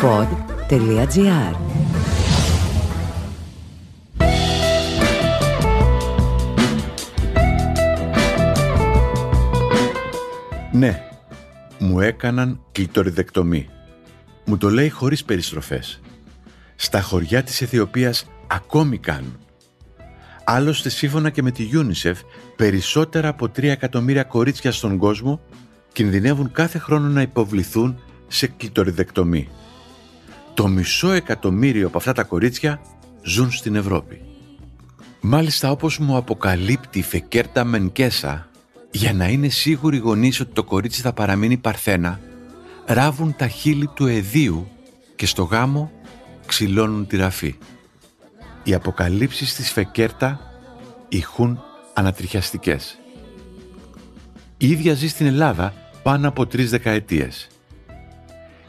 pod.gr Ναι, μου έκαναν κλειτοριδεκτομή. Μου το λέει χωρίς περιστροφές. Στα χωριά της Αιθιοπίας ακόμη κάνουν. Άλλωστε, σύμφωνα και με τη UNICEF, περισσότερα από 3 εκατομμύρια κορίτσια στον κόσμο κινδυνεύουν κάθε χρόνο να υποβληθούν σε κλειτοριδεκτομή. Το μισό εκατομμύριο από αυτά τα κορίτσια ζουν στην Ευρώπη. Μάλιστα όπως μου αποκαλύπτει η Φεκέρτα Μενκέσα, για να είναι σίγουροι οι γονείς ότι το κορίτσι θα παραμείνει παρθένα, ράβουν τα χείλη του εδίου και στο γάμο ξυλώνουν τη ραφή. Οι αποκαλύψεις της Φεκέρτα ηχούν ανατριχιαστικές. Η ίδια ζει στην Ελλάδα πάνω από τρεις δεκαετίες.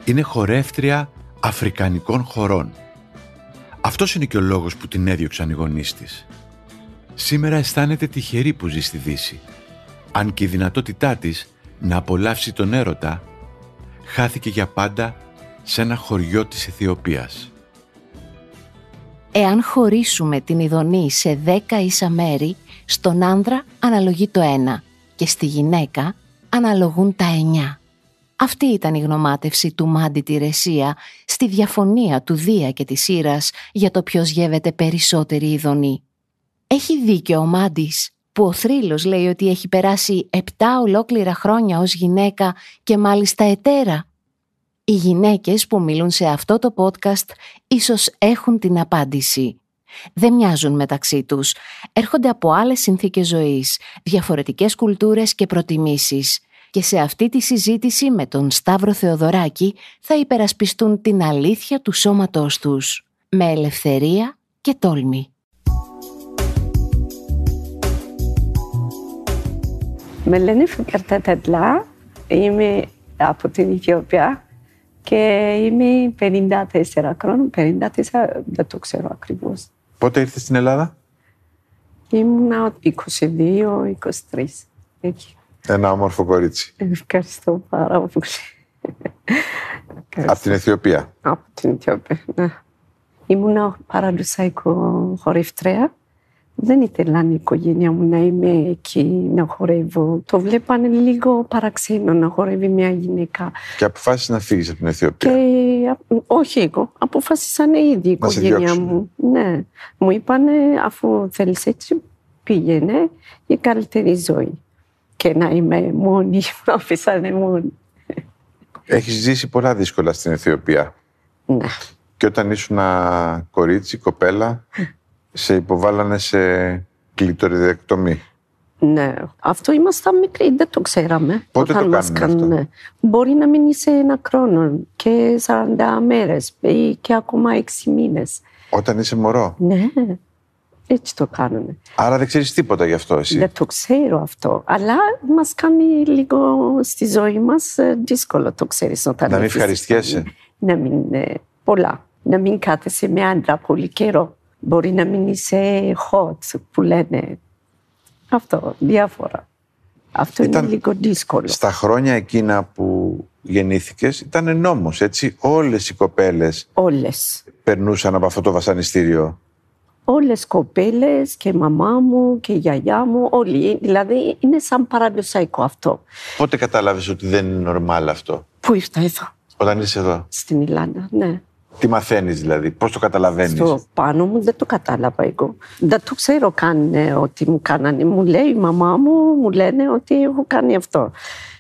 Είναι χορεύτρια αφρικανικών χωρών. Αυτός είναι και ο λόγος που την έδιωξαν οι γονείς της. Σήμερα αισθάνεται τυχερή που ζει στη Δύση. Αν και η δυνατότητά της να απολαύσει τον έρωτα χάθηκε για πάντα σε ένα χωριό της Αιθιοπίας. Εάν χωρίσουμε την ειδονή σε δέκα ίσα μέρη, στον άνδρα αναλογεί το ένα και στη γυναίκα αναλογούν τα εννιά. Αυτή ήταν η γνωμάτευση του Μάντι Τηρεσία στη διαφωνία του Δία και της Σύρας για το ποιος γεύεται περισσότερη ειδονή. Έχει δίκιο ο Μάντις που ο θρύλος λέει ότι έχει περάσει επτά ολόκληρα χρόνια ως γυναίκα και μάλιστα ετέρα. Οι γυναίκες που μιλούν σε αυτό το podcast ίσως έχουν την απάντηση. Δεν μοιάζουν μεταξύ τους. Έρχονται από άλλες συνθήκες ζωής, διαφορετικές κουλτούρες και προτιμήσεις. Και σε αυτή τη συζήτηση με τον Σταύρο Θεοδωράκη θα υπερασπιστούν την αλήθεια του σώματός τους. Με ελευθερία και τόλμη. Με λένε Φουκαρτά Τετλά, είμαι από την Αιθιοπία και είμαι 54 χρόνων. 54 δεν το ξέρω ακριβώς. Πότε ήρθες στην Ελλάδα; Ήμουνα 22-23. Εκεί. Ένα όμορφο κορίτσι. Ευχαριστώ πάρα πολύ. Από την Αιθιοπία. Από την Αιθιοπία, ναι. Ήμουνα παραδοσιακό χορευτρία. Δεν ήθελα η οικογένεια μου να είμαι εκεί, να χορεύω. Το βλέπανε λίγο παραξένο να χορεύει μια γυναίκα. Και αποφάσισες να φύγεις από την Αιθιοπία. Και, όχι εγώ, αποφάσισαν οι ίδιοι η οικογένεια μου. Ναι. Μου είπανε αφού θέλεις έτσι πήγαινε για καλύτερη ζωή. Και να είμαι μόνη, με αφήσανε μόνη. Έχεις ζήσει πολλά δύσκολα στην Αιθιοπία. Ναι. Και όταν ήσουν κορίτσι, κοπέλα, σε υποβάλλανε σε κλειτοριδεκτομή. Ναι, αυτό ήμασταν μικροί, δεν το ξέραμε. Πότε όταν το μας κάνουν αυτό; Μπορεί να μείνει σε ένα χρόνο και 40 μέρες ή και ακόμα 6 μήνες. Όταν είσαι μωρό; Ναι, έτσι το κάνουν. Άρα δεν ξέρεις τίποτα γι' αυτό εσύ. Δεν το ξέρω αυτό, αλλά μας κάνει λίγο στη ζωή μας ε, δύσκολο, το ξέρεις όταν Να μην έχεις- ευχαριστιέσαι. Να μην, ε, πολλά. Να μην κάθεσαι με άντρα πολύ καιρό. Μπορεί να μην είσαι hot που λένε. Αυτό, διάφορα. Αυτό Ήταν είναι λίγο δύσκολο. Στα χρόνια εκείνα που γεννήθηκες ήταν νόμος, έτσι; Όλες οι κοπέλες Όλες. περνούσαν από αυτό το βασανιστήριο. Όλες κοπέλες και η μαμά μου και η γιαγιά μου, όλοι. Δηλαδή είναι σαν παραδοσιακό αυτό. Πότε κατάλαβες ότι δεν είναι νορμάλ αυτό; Πού ήρθα εδώ, Όταν είσαι εδώ. στην Ελλάδα, ναι. Τι μαθαίνεις δηλαδή, πώς το καταλαβαίνεις; Στο πάνω μου δεν το κατάλαβα εγώ. Δεν το ξέρω καν ε, ότι μου κάνανε. Μου λέει η μαμά μου, μου λένε ότι έχω κάνει αυτό.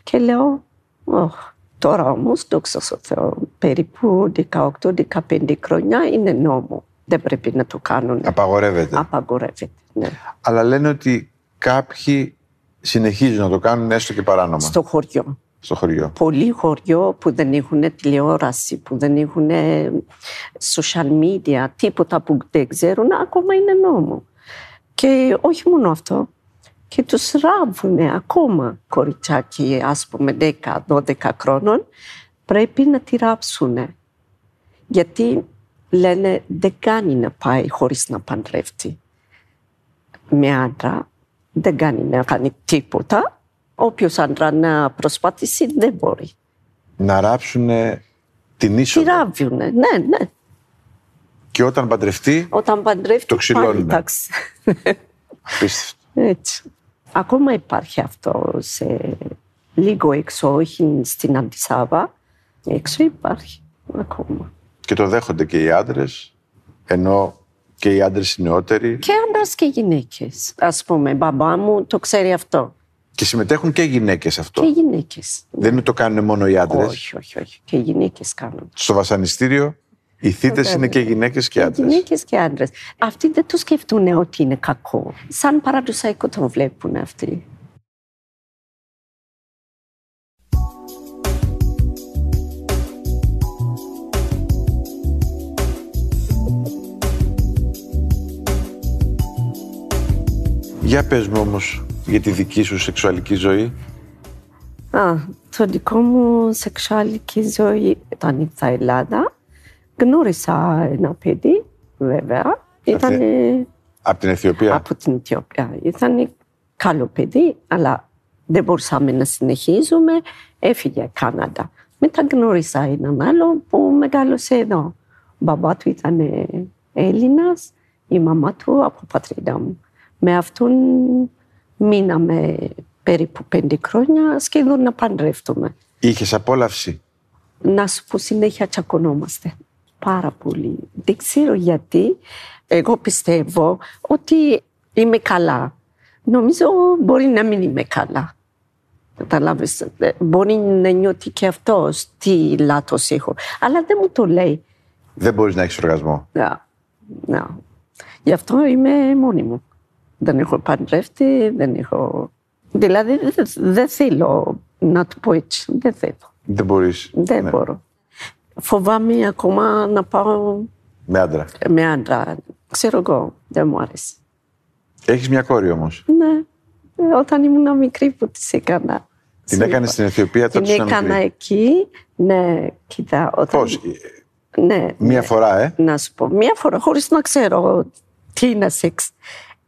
Και λέω, «Ωχ, τώρα όμως, δόξα στο Θεώ, περίπου 18-15 χρόνια είναι νόμο. Δεν πρέπει να το κάνουν. Απαγορεύεται. Απαγορεύεται. Ναι. Αλλά λένε ότι κάποιοι συνεχίζουν να το κάνουν έστω και παράνομα Στο χωριό. στο χωριό. Πολλοί χωριό που δεν έχουν τηλεόραση, που δεν έχουν ε, social media, τίποτα που δεν ξέρουν, ακόμα είναι νόμο. Και όχι μόνο αυτό, και τους ράβουν ακόμα κοριτσάκι, ας πούμε 10-12 χρόνων, πρέπει να τη ράψουν. Γιατί λένε δεν κάνει να πάει χωρίς να παντρεύει. Με άντρα δεν κάνει να κάνει τίποτα. Όποιος άντρα να προσπαθήσει δεν μπορεί. Να ράψουν Την είσοδο. Τη ράβιουνε. Ναι, ναι. Και όταν παντρευτεί, Όταν παντρεύτηκε Το ξυλώνουνε. πάλι, εντάξει. απίστευτο. Έτσι. Ακόμα υπάρχει αυτό σε λίγο έξω, όχι στην Αντισάβα. Έξω υπάρχει ακόμα. Και το δέχονται και οι άντρες, ενώ και οι άντρες οι νεότεροι. Και άντρες και γυναίκες. Α πούμε, μπαμπά μου το ξέρει αυτό. Και συμμετέχουν και οι γυναίκες σε αυτό. Και γυναίκες. Δεν είναι το κάνουν μόνο οι άντρες. Όχι, όχι, όχι. Και οι γυναίκες κάνουν. Στο βασανιστήριο οι θύτε Βέβαια. είναι και γυναίκες και άντρες. Γυναίκες και άντρες. Αυτοί δεν το σκεφτούν ότι είναι κακό. Σαν παραδοσιακό το βλέπουν αυτοί. Για πες μου όμως για τη δική σου σεξουαλική ζωή. Α, το δικό μου σεξουαλική ζωή ήταν στα Ελλάδα. Γνώρισα ένα παιδί, βέβαια. Ήταν Από την Αιθιοπία; από την Αιθιοπία. Ήταν καλό παιδί, αλλά δεν μπορούσαμε να συνεχίζουμε. Έφυγε Κάναδα. Μετά γνώρισα έναν άλλο που μεγάλωσε εδώ. Ο μπαμπά του ήταν Έλληνας, η μαμά του από πατρίδα μου. Με αυτόν μείναμε περίπου πέντε χρόνια σχεδόν να παντρεύτουμε. Είχες απόλαυση; Να σου πω συνέχεια τσακωνόμαστε. Πάρα πολύ. Δεν ξέρω γιατί. Εγώ πιστεύω ότι είμαι καλά. Νομίζω μπορεί να μην είμαι καλά. Καταλάβεις. Ε, Μπορεί να νιώθει και αυτός τι λάθος έχω. Αλλά δεν μου το λέει. Δεν μπορείς να έχεις οργασμό. Να, να. Γι' αυτό είμαι μόνη μου. Δεν έχω παντρεύτη, δεν έχω... Δηλαδή δεν- δεν θέλω να του πω έτσι. Δεν θέλω. Δεν μπορείς. Δεν Ναι. μπορώ. Φοβάμαι ακόμα να πάω Με άντρα. με άντρα. Ξέρω εγώ, δεν μου άρεσε. Έχεις μια κόρη όμως; Ναι, Ε, όταν ήμουν μικρή που τις έκανα. Την Σου έκανες είπα. στην Αιθιοπία Την τότε ήσουν έκανα μικρή. εκεί, ναι, κοίτα. Όταν... Πώς; Ναι, Μία ναι. φορά, ε; να σου πω. Μία φορά, χωρίς να ξέρω τι είναι σεξ.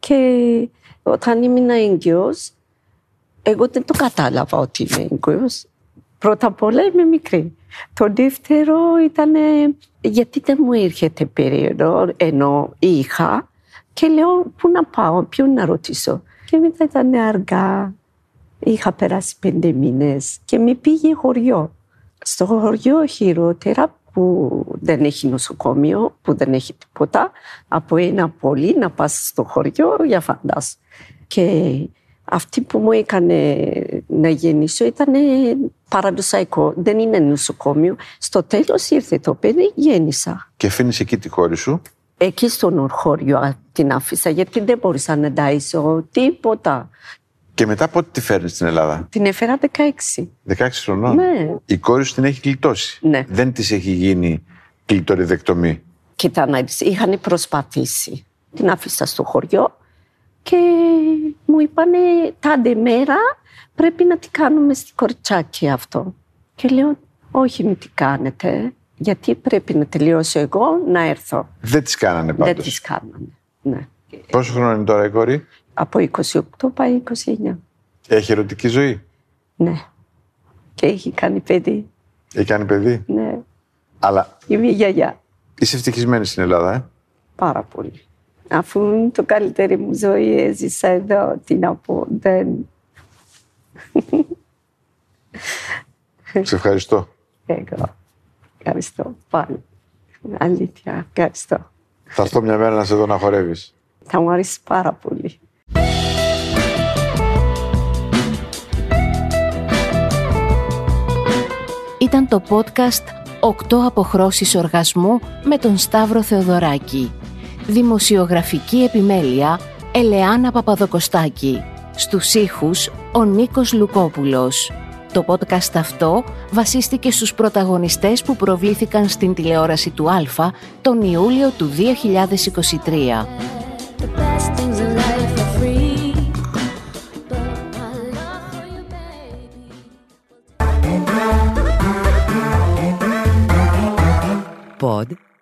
Και όταν ήμουν έγκυος, εγώ δεν το κατάλαβα ότι είμαι έγκυος. Πρώτα απ' όλα είμαι μικρή. Το δεύτερο ήταν γιατί δεν μου έρχεται περίοδο, ενώ είχα και λέω πού να πάω, ποιον να ρωτήσω. Και μετά ήταν αργά, είχα περάσει πέντε μήνες και με πήγε χωριό. Στο χωριό χειρότερα που δεν έχει νοσοκομείο, που δεν έχει τίποτα, από ένα πόλι να πας στο χωριό για φαντάσου. Και αυτή που μου έκανε να γεννήσω ήταν παραδοσιακό, δεν είναι νοσοκομείο. Στο τέλος ήρθε το παιδί, γέννησα. Και αφήνεις εκεί τη κόρη σου; Εκεί στον χωριό α, την άφησα, γιατί δεν μπορούσα να ταΐσω τίποτα. Και μετά πότε τη φέρνεις στην Ελλάδα; Την έφερα 16. 16 χρονών; Ναι. Η κόρη σου την έχει γλιτώσει; Ναι. Δεν της έχει γίνει κλειτοριδεκτομή; Κοίτα να δεις, είχαν προσπαθήσει. Την άφησα στο χωριό και μου είπανε τάδε μέρα πρέπει να την κάνουμε στη κοριτσάκι αυτό. Και λέω όχι μην την κάνετε γιατί πρέπει να τελειώσω εγώ να έρθω. Δεν τη κάνανε πάντως. Δεν τις κάνανε. Ναι. Πόσο χρόνο είναι τώρα η κόρη; Από 28 πάει 29. Έχει ερωτική ζωή; Ναι. Και έχει κάνει παιδί. Έχει κάνει παιδί; Ναι. Αλλά Είμαι γιαγιά. είσαι ευτυχισμένη στην Ελλάδα, ε; Πάρα πολύ. Αφού είναι το καλύτερη μου ζωή έζησα εδώ, τι να πω, δεν... Σε ευχαριστώ. Εγώ. Ευχαριστώ πάλι. Αλήθεια, ευχαριστώ. Θα έρθω μια μέρα να σε δω να χορεύεις. Θα μου αρέσει πάρα πολύ. Ήταν το podcast «8 αποχρώσεις οργασμού» με τον Σταύρο Θεοδωράκη. Δημοσιογραφική επιμέλεια Ελεάνα Παπαδοκοστάκη. Στους ήχους ο Νίκος Λουκόπουλος. Το podcast αυτό βασίστηκε στους πρωταγωνιστές που προβλήθηκαν στην τηλεόραση του Α τον Ιούλιο του 2023.